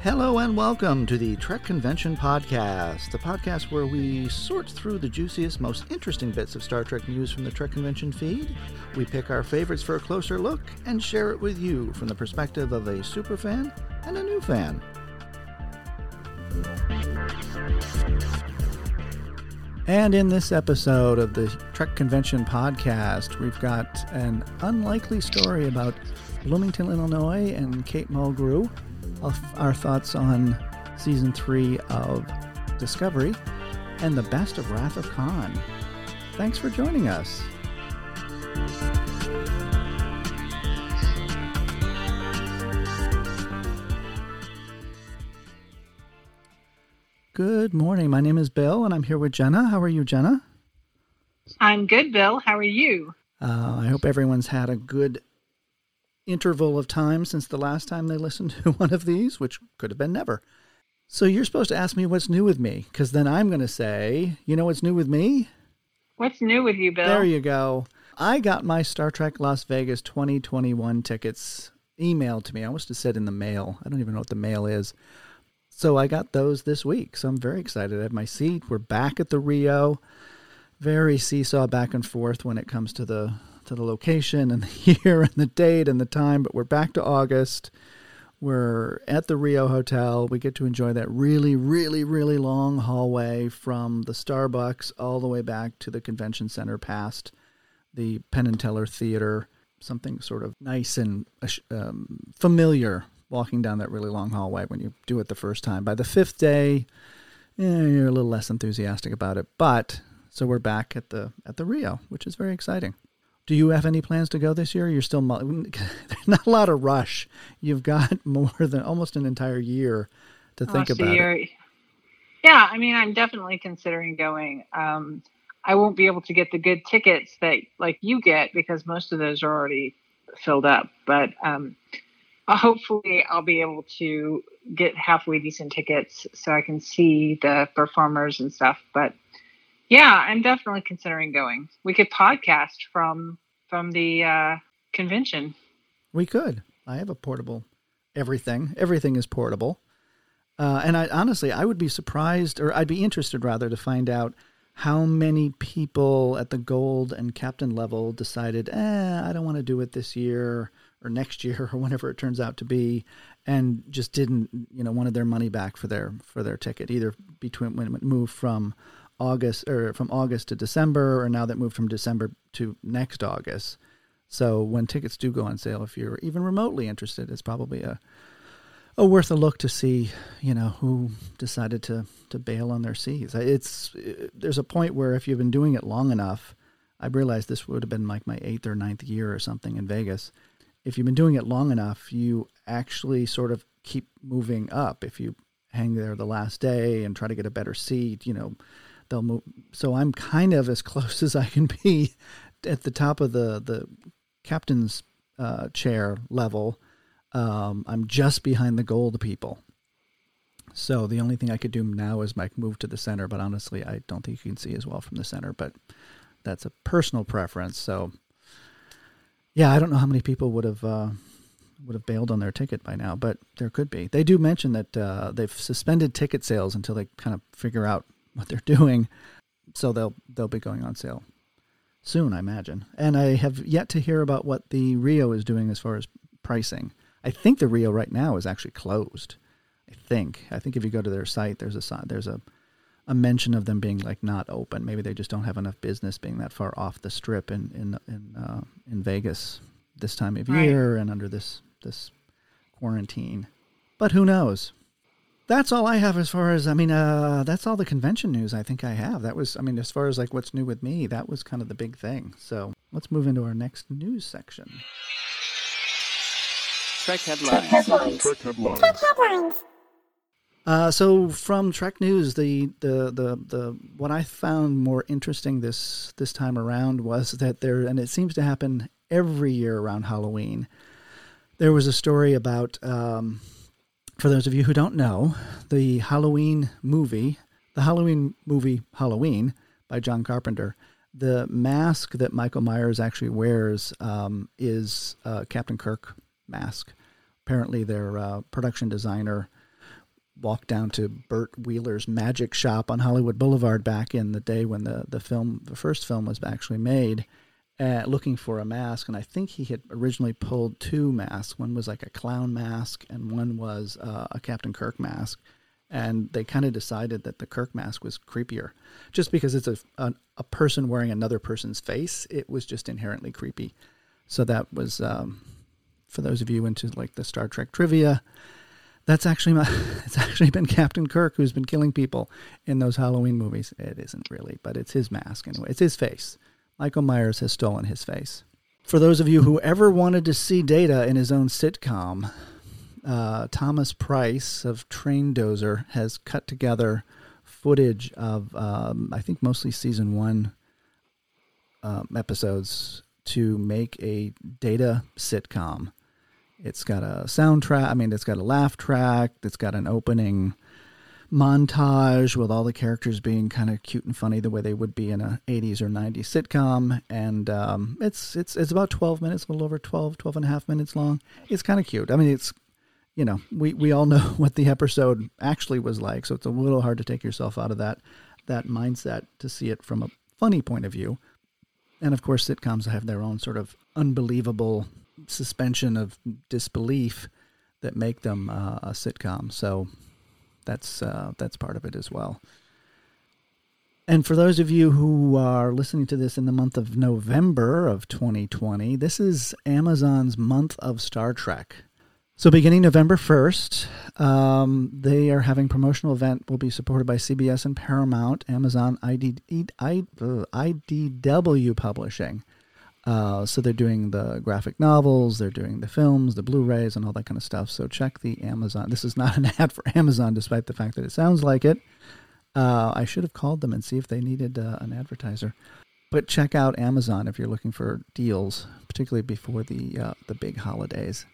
Hello and welcome to the Trek Convention Podcast, the podcast where we sort through the juiciest, most interesting bits of Star Trek news from the Trek Convention feed. We pick our favorites for a closer look and share it with you from the perspective of a super fan and a new fan. And in this episode of the Trek Convention Podcast, we've got an unlikely story about Bloomington, Illinois, and Kate Mulgrew our thoughts on season three of Discovery and the best of Wrath of Khan. Thanks for joining us. Good morning. My name is Bill, and I'm here with Jenna. How are you, Jenna? I'm good, Bill. How are you? Uh, I hope everyone's had a good interval of time since the last time they listened to one of these, which could have been never. So you're supposed to ask me what's new with me, because then I'm going to say, you know what's new with me? What's new with you, Bill? There you go. I got my Star Trek Las Vegas 2021 tickets emailed to me. I almost have said in the mail. I don't even know what the mail is. So I got those this week. So I'm very excited. I have my seat. We're back at the Rio. Very seesaw back and forth when it comes to the to the location and the year and the date and the time, but we're back to August. We're at the Rio Hotel. We get to enjoy that really, really, really long hallway from the Starbucks all the way back to the convention center past the Penn and Teller Theater. Something sort of nice and um, familiar walking down that really long hallway when you do it the first time. By the fifth day, eh, you're a little less enthusiastic about it. But so we're back at the at the Rio, which is very exciting. Do you have any plans to go this year? You're still not a lot of rush. You've got more than almost an entire year to think about it. Yeah, I mean, I'm definitely considering going. Um, I won't be able to get the good tickets that like you get because most of those are already filled up. But um, hopefully, I'll be able to get halfway decent tickets so I can see the performers and stuff. But yeah, I'm definitely considering going. We could podcast from from the uh, convention. We could. I have a portable everything. Everything is portable. Uh, and I honestly, I would be surprised, or I'd be interested rather, to find out how many people at the gold and captain level decided, eh, I don't want to do it this year or next year or whenever it turns out to be, and just didn't, you know, wanted their money back for their for their ticket, either between when it moved from August or from August to December, or now that moved from December to next August. So when tickets do go on sale, if you're even remotely interested, it's probably a a worth a look to see, you know, who decided to to bail on their seats. It's it, there's a point where if you've been doing it long enough, I realized this would have been like my eighth or ninth year or something in Vegas. If you've been doing it long enough, you actually sort of keep moving up. If you hang there the last day and try to get a better seat, you know, they'll move. So I'm kind of as close as I can be at the top of the the captain's uh, chair level. Um, I'm just behind the gold people. So the only thing I could do now is like move to the center, but honestly, I don't think you can see as well from the center. But that's a personal preference. So yeah, I don't know how many people would have uh, would have bailed on their ticket by now, but there could be. They do mention that uh, they've suspended ticket sales until they kind of figure out what they're doing. So they'll they'll be going on sale soon, I imagine. And I have yet to hear about what the Rio is doing as far as pricing. I think the Rio right now is actually closed. I think. I think if you go to their site, there's a there's a a mention of them being like not open. Maybe they just don't have enough business being that far off the strip in in in uh, in Vegas this time of year and under this this quarantine. But who knows? that's all I have as far as I mean. Uh, that's all the convention news I think I have. That was I mean, as far as like what's new with me, that was kind of the big thing. So let's move into our next news section. Trek headlines. Trek headlines. Trek headlines. Trek headlines. Uh, so from Trek News, the, the the the what I found more interesting this this time around was that there, and it seems to happen every year around Halloween. There was a story about um, for those of you who don't know, the Halloween movie, the Halloween movie Halloween by John Carpenter, The mask that Michael Myers actually wears um, is uh, Captain Kirk mask. Apparently, their uh, production designer walked down to Burt Wheeler's magic shop on Hollywood Boulevard back in the day when the, the film, the first film was actually made, uh, looking for a mask. And I think he had originally pulled two masks. One was like a clown mask, and one was uh, a Captain Kirk mask. And they kind of decided that the Kirk mask was creepier, just because it's a, a, a person wearing another person's face. It was just inherently creepy. So that was um, for those of you into like the Star Trek trivia that's actually my, it's actually been Captain Kirk who's been killing people in those Halloween movies. It isn't really, but it's his mask anyway. It's his face. Michael Myers has stolen his face. For those of you who ever wanted to see Data in his own sitcom, uh, Thomas Price of Train Dozer has cut together footage of, um, I think, mostly season one um, episodes to make a Data sitcom it's got a soundtrack. I mean, it's got a laugh track. It's got an opening montage with all the characters being kind of cute and funny the way they would be in a 80s or 90s sitcom and um, it's it's it's about 12 minutes a little over 12 12 and a half minutes long it's kind of cute i mean it's you know we we all know what the episode actually was like so it's a little hard to take yourself out of that that mindset to see it from a funny point of view and of course sitcoms have their own sort of unbelievable suspension of disbelief that make them uh, a sitcom. So that's uh, that's part of it as well. And for those of you who are listening to this in the month of November of 2020, this is Amazon's month of Star Trek. So beginning November 1st, um, they are having promotional event will be supported by CBS and Paramount, Amazon, ID, ID, IDW Publishing. Uh, so they're doing the graphic novels, they're doing the films, the Blu-rays, and all that kind of stuff. So check the Amazon. This is not an ad for Amazon, despite the fact that it sounds like it. Uh, I should have called them and see if they needed uh, an advertiser. But check out Amazon if you're looking for deals, particularly before the uh, the big holidays.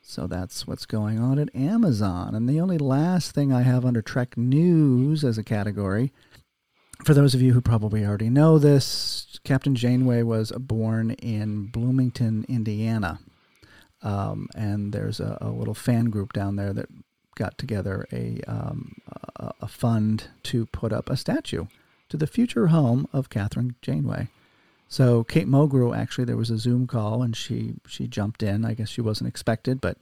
So that's what's going on at Amazon. And the only last thing I have under Trek News as a category for those of you who probably already know this, Captain Janeway was born in Bloomington, Indiana. Um, and there's a, a, little fan group down there that got together a, um, a, a, fund to put up a statue to the future home of Kathryn Janeway. So Kate Mulgrew, actually, there was a Zoom call and she, she jumped in. I guess she wasn't expected, but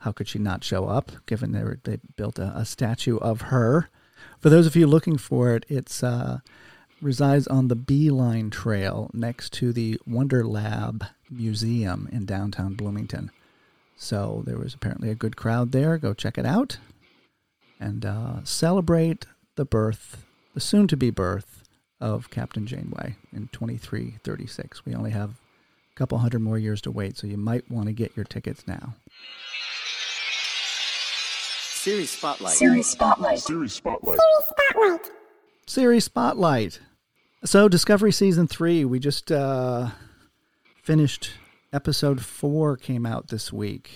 how could she not show up given they, were, they built a, a statue of her? For those of you looking for it, it's uh, resides on the B-Line Trail next to the WonderLab Museum in downtown Bloomington. So there was apparently a good crowd there. Go check it out and uh, celebrate the birth, the soon to be birth of Captain Janeway in 2336. We only have a couple hundred more years to wait, so you might want to get your tickets now. Series Spotlight. Series Spotlight. Series Spotlight. Series Spotlight. Series Spotlight. So, Discovery Season 3, we just uh, finished episode 4, came out this week.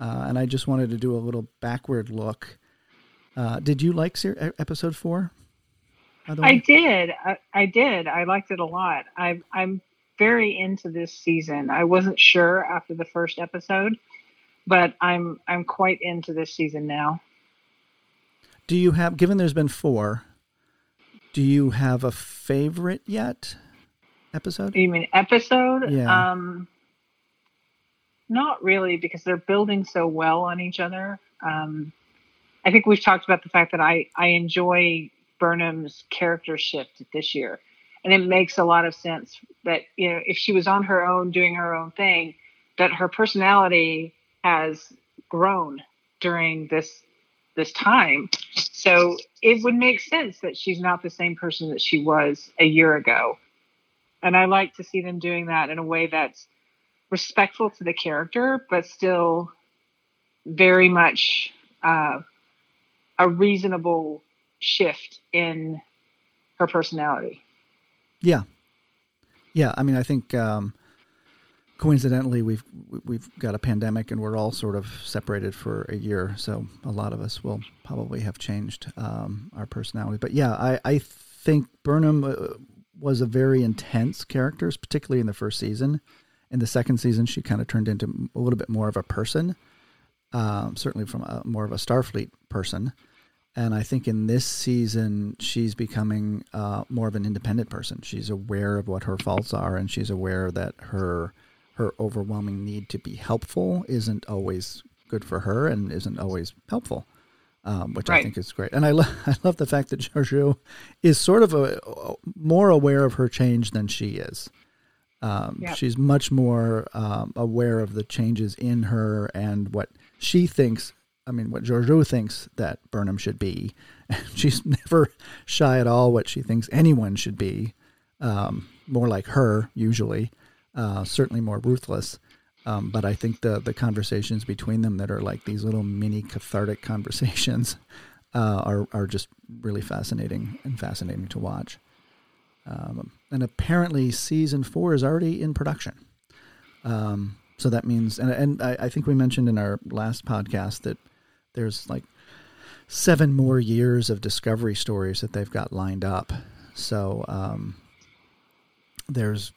Uh, and I just wanted to do a little backward look. Uh, did you like ser- episode 4? I did. I, I, did. I liked it a lot. I, I'm very into this season. I wasn't sure after the first episode but I'm I'm quite into this season now. Do you have given there's been 4, do you have a favorite yet episode? You mean episode? Yeah. Um not really because they're building so well on each other. Um I think we've talked about the fact that I I enjoy Burnham's character shift this year. And it makes a lot of sense that, you know, if she was on her own doing her own thing, that her personality has grown during this this time. So it would make sense that she's not the same person that she was a year ago. And I like to see them doing that in a way that's respectful to the character, but still very much uh, a reasonable shift in her personality. Yeah. Yeah. I mean, I think um, coincidentally we've we've got a pandemic and we're all sort of separated for a year so a lot of us will probably have changed um, our personality but yeah i i think burnham uh, was a very intense character, particularly in the first season. In the second season, she kind of turned into a little bit more of a person, um, certainly from a, more of a Starfleet person. And I think in this season, she's becoming uh, more of an independent person. She's aware of what her faults are, and she's aware that her her overwhelming need to be helpful isn't always good for her and isn't always helpful um, which right. I think is great. And I, lo- I love the fact that Georgiou is sort of a, a, more aware of her change than she is. Um, yep. She's much more um, aware of the changes in her and what she thinks. I mean, what Georgiou thinks that Burnham should be. And she's never shy at all what she thinks anyone should be. Um, more like her, usually. Uh, certainly more ruthless. Um, but I think the the conversations between them that are like these little mini cathartic conversations uh, are are just really fascinating and fascinating to watch. Um, and apparently, season four is already in production. Um, so that means, and, and I, I think we mentioned in our last podcast that there's like seven more years of discovery stories that they've got lined up. So um, there's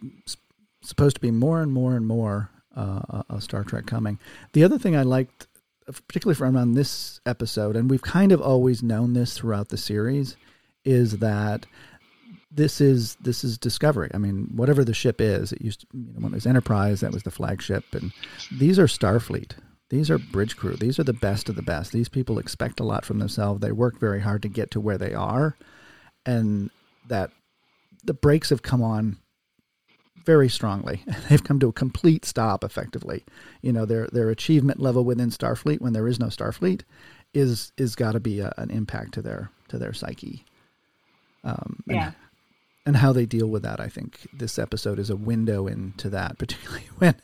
supposed to be more and more and more uh, a Star Trek coming. The other thing I liked, particularly from on this episode, and we've kind of always known this throughout the series, is that this is this is Discovery. I mean, whatever the ship is, it used to, you know, when it was Enterprise, that was the flagship, and these are Starfleet. These are bridge crew. These are the best of the best. These people expect a lot from themselves. They work very hard to get to where they are, and that the brakes have come on very strongly. They've come to a complete stop effectively. You know, their their achievement level within Starfleet when there is no Starfleet is is got to be a, an impact to their to their psyche. Um, yeah. And, and how they deal with that, I think this episode is a window into that, particularly when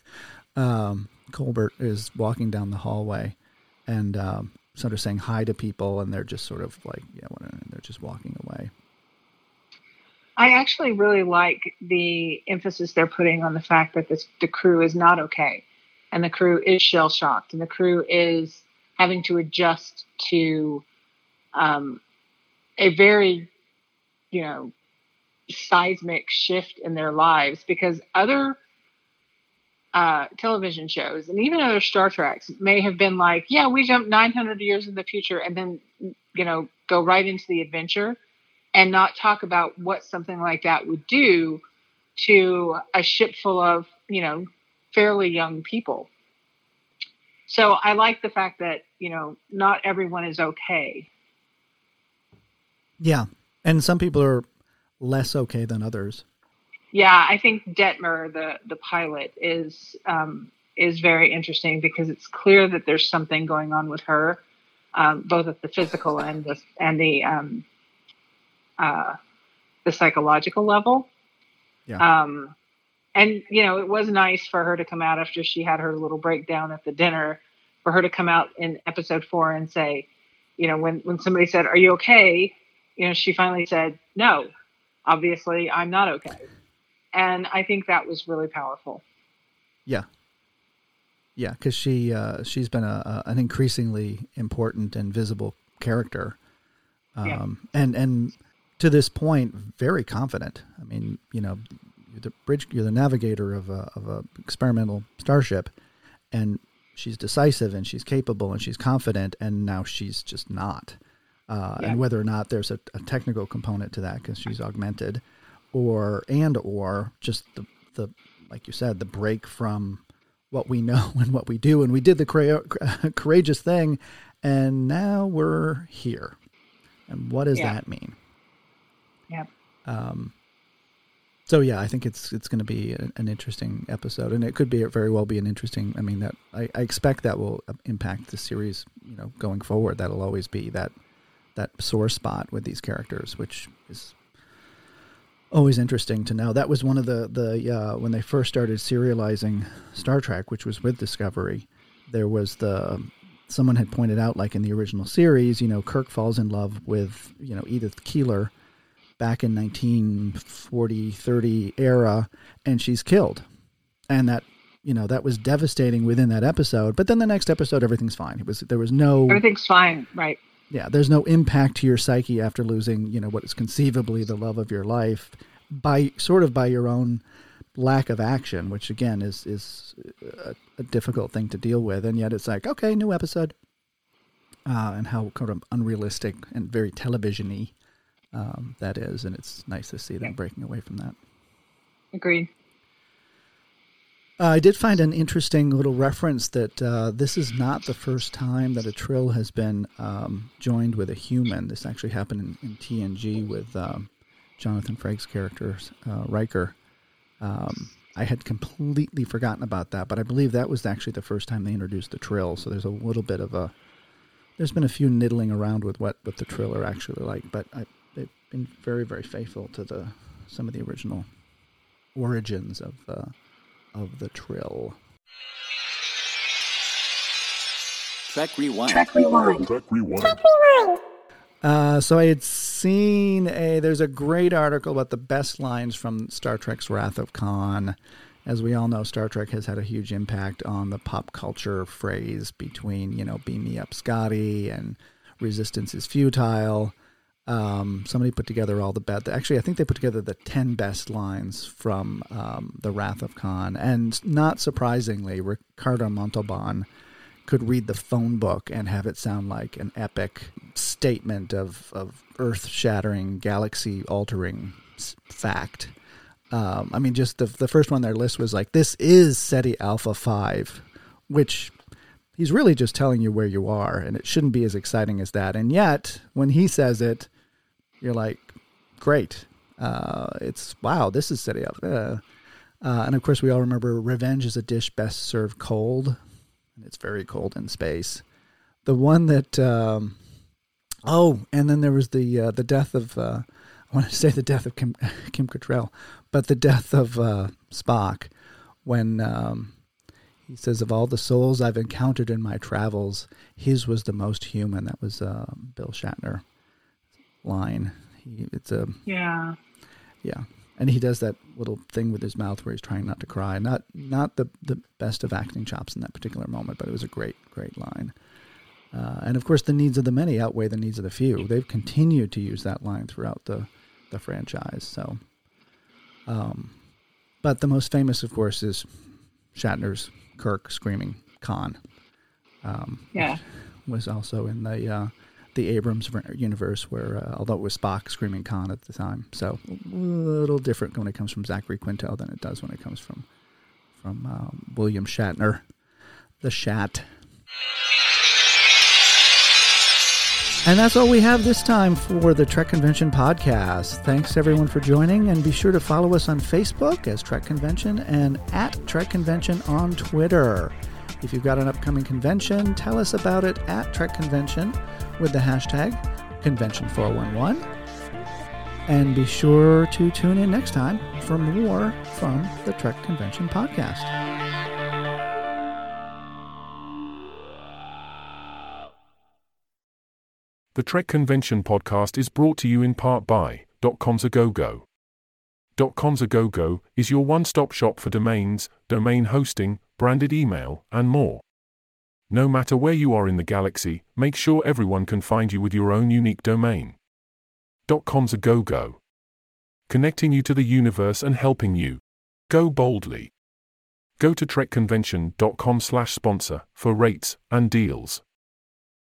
um, Culber is walking down the hallway and um, sort of saying hi to people, and they're just sort of like, yeah, and they're just walking away. I actually really like the emphasis they're putting on the fact that this, the crew is not okay, and the crew is shell shocked, and the crew is having to adjust to um, a very, you know, seismic shift in their lives because other uh, television shows and even other Star Treks may have been like, yeah, we jump 900 years in the future and then, you know, go right into the adventure and not talk about what something like that would do to a ship full of, you know, fairly young people. So I like the fact that, you know, not everyone is okay. Yeah. And some people are less okay than others. Yeah, I think Detmer, the the pilot, is um, is very interesting because it's clear that there's something going on with her, um, both at the physical and the and the um, uh, the psychological level. Yeah. Um, and you know, it was nice for her to come out after she had her little breakdown at the dinner, for her to come out in episode four and say, you know, when when somebody said, "Are you okay?" You know, she finally said, "No, obviously I'm not okay," and I think that was really powerful. Yeah. Yeah, because she uh, she's been a, a, an increasingly important and visible character, um, yeah. and and to this point very confident. I mean, you know, you're the bridge, you're the navigator of a of a experimental starship, and she's decisive and she's capable and she's confident, and now she's just not. Uh, yeah. And whether or not there's a, a technical component to that because she's augmented, or and or just the the like you said the break from what we know and what we do, and we did the cra- courageous thing, and now we're here. And what does yeah. that mean? Yeah. Um, so yeah, I think it's it's going to be an, an, interesting episode, and it could be very well be an interesting. I mean, that I, I, expect that will impact the series. You know, going forward, that'll always be that that sore spot with these characters, which is always interesting to know. That was one of the the uh, when they first started serializing Star Trek, which was with Discovery. There was the someone had pointed out, like in the original series, you know, Kirk falls in love with you know Edith Keeler back in 1940 30 era and she's killed. And that you know that was devastating within that episode but then the next episode everything's fine. It was there was no everything's fine right. Yeah there's no impact to your psyche after losing you know what is conceivably the love of your life by sort of by your own lack of action, which again is is a, a difficult thing to deal with, and yet it's like okay, new episode, uh, and how kind of unrealistic and very televisiony um, that is, and it's nice to see them breaking away from that. Agreed. Uh, I did find an interesting little reference that uh, this is not the first time that a Trill has been um, joined with a human. This actually happened in, in TNG with um, Jonathan Frakes' character, uh, Riker. Um, I had completely forgotten about that, but I believe that was actually the first time they introduced the Trill. So there's a little bit of a. There's been a few niddling around with what, what the Trill are actually like, but I, they've been very, very faithful to the some of the original origins of the of the Trill. Trek Rewind. Trek Rewind. Trek Rewind. Trek Rewind. Uh, so I had seen a. There's a great article about the best lines from Star Trek's Wrath of Khan. As we all know, Star Trek has had a huge impact on the pop culture phrase between, you know, beam me up Scotty and resistance is futile. Um, somebody put together all the best. Actually, I think they put together the ten best lines from um, the Wrath of Khan, and not surprisingly, Ricardo Montalban could read the phone book and have it sound like an epic statement of of earth shattering, galaxy altering fact. Um, I mean, just the the first one on their list was like, "This is Ceti Alpha Five, which he's really just telling you where you are, and it shouldn't be as exciting as that. And yet, when he says it, you're like, great. Uh, it's wow, this is setting up. Uh, and of course, we all remember revenge is a dish best served cold. And it's very cold in space. The one that, um, oh, and then there was the uh, the death of, uh, I want to say the death of Kim, Kim Cattrall, but the death of uh, Spock when um, he says, of all the souls I've encountered in my travels, his was the most human. That was Bill Shatner line. He, it's a yeah, yeah, and he does that little thing with his mouth where he's trying not to cry. Not not the the best of acting chops in that particular moment, but it was a great great line. Uh, and of course, the needs of the many outweigh the needs of the few. They've continued to use that line throughout the the franchise. So, um, but the most famous, of course, is Shatner's Kirk screaming Khan. Um, yeah, was also in the uh, the Abrams universe, where uh, although it was Spock screaming Khan at the time, so a little different when it comes from Zachary Quinto than it does when it comes from from uh, William Shatner, the Shat. And that's all we have this time for the Trek Convention podcast. Thanks everyone for joining, and be sure to follow us on Facebook as Trek Convention and at Trek Convention on Twitter. If you've got an upcoming convention, tell us about it at Trek Convention with the hashtag Convention411. And be sure to tune in next time for more from the Trek Convention podcast. The Trek Convention podcast is brought to you in part by .com's a go-go is your one-stop shop for domains, domain hosting, branded email, and more. No matter where you are in the galaxy, make sure everyone can find you with your own unique domain. .com's a go-go. Connecting you to the universe and helping you. Go boldly. Go to trekconvention.com slash sponsor for rates and deals.